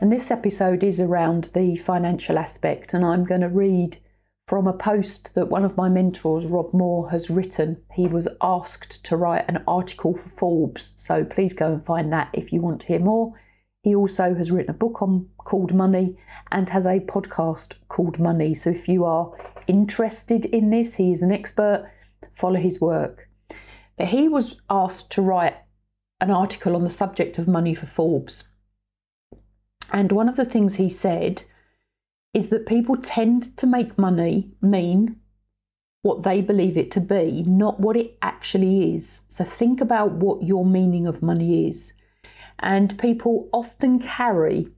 and this episode is around the financial aspect, and I'm going to read from a post that one of my mentors, Rob Moore, has written. He was asked to write an article for Forbes, so please go and find that if you want to hear more. He also has written a book on called Money and has a podcast called Money. So if you are interested in this, he is an expert, follow his work. But he was asked to write an article on the subject of money for Forbes. And one of the things he said is that people tend to make money mean what they believe it to be, not what it actually is. So think about what your meaning of money is. And people often carry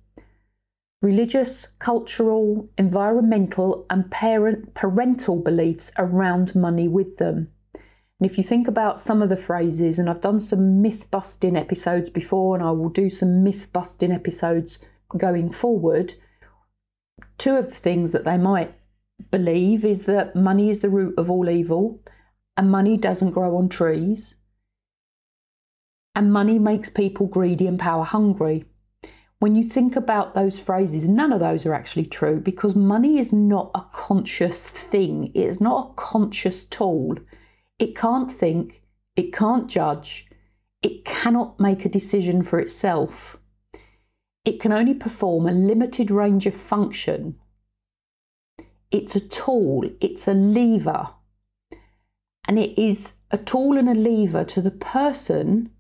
religious, cultural, environmental, and parent, parental beliefs around money with them. And if you think about some of the phrases, and I've done some myth busting episodes before, and I will do some myth busting episodes going forward, two of the things that they might believe is that money is the root of all evil, and money doesn't grow on trees, and money makes people greedy and power hungry. When you think about those phrases, none of those are actually true because money is not a conscious thing, it is not a conscious tool. It can't think, it can't judge, it cannot make a decision for itself. It can only perform a limited range of function. It's a tool, it's a lever. And it is a tool and a lever to the person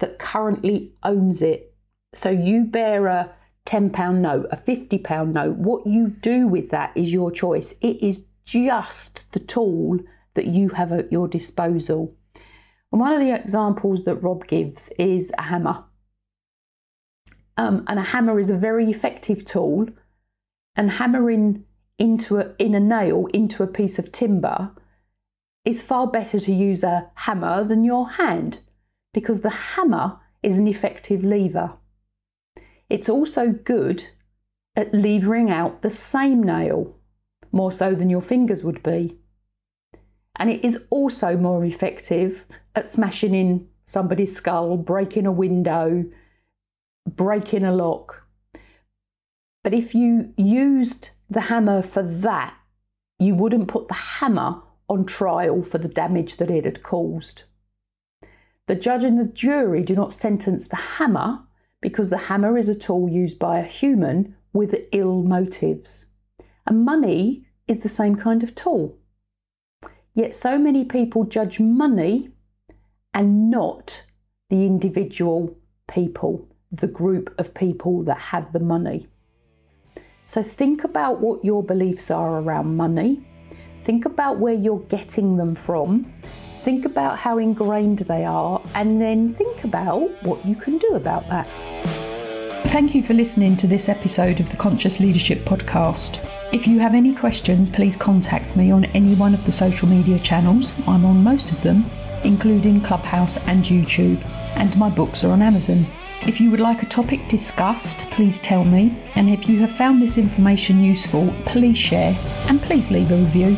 that currently owns it. So you bear a £10 note, a £50 note. What you do with that is your choice. It is just the tool that you have at your disposal. And one of the examples that Rob gives is a hammer. Um, and a hammer is a very effective tool. And hammering into a, in a nail into a piece of timber is far better to use a hammer than your hand because the hammer is an effective lever. It's also good at levering out the same nail, more so than your fingers would be. And it is also more effective at smashing in somebody's skull, breaking a window, breaking a lock. But if you used the hammer for that, you wouldn't put the hammer on trial for the damage that it had caused. The judge and the jury do not sentence the hammer because the hammer is a tool used by a human with ill motives. And money is the same kind of tool. Yet so many people judge money and not the individual people, the group of people that have the money. So think about what your beliefs are around money. Think about where you're getting them from Think about how ingrained they are and then think about what you can do about that. Thank you for listening to this episode of the Conscious Leadership Podcast. If you have any questions, please contact me on any one of the social media channels. I'm on most of them, including Clubhouse and YouTube, and my books are on Amazon. If you would like a topic discussed, please tell me. And if you have found this information useful, please share and please leave a review.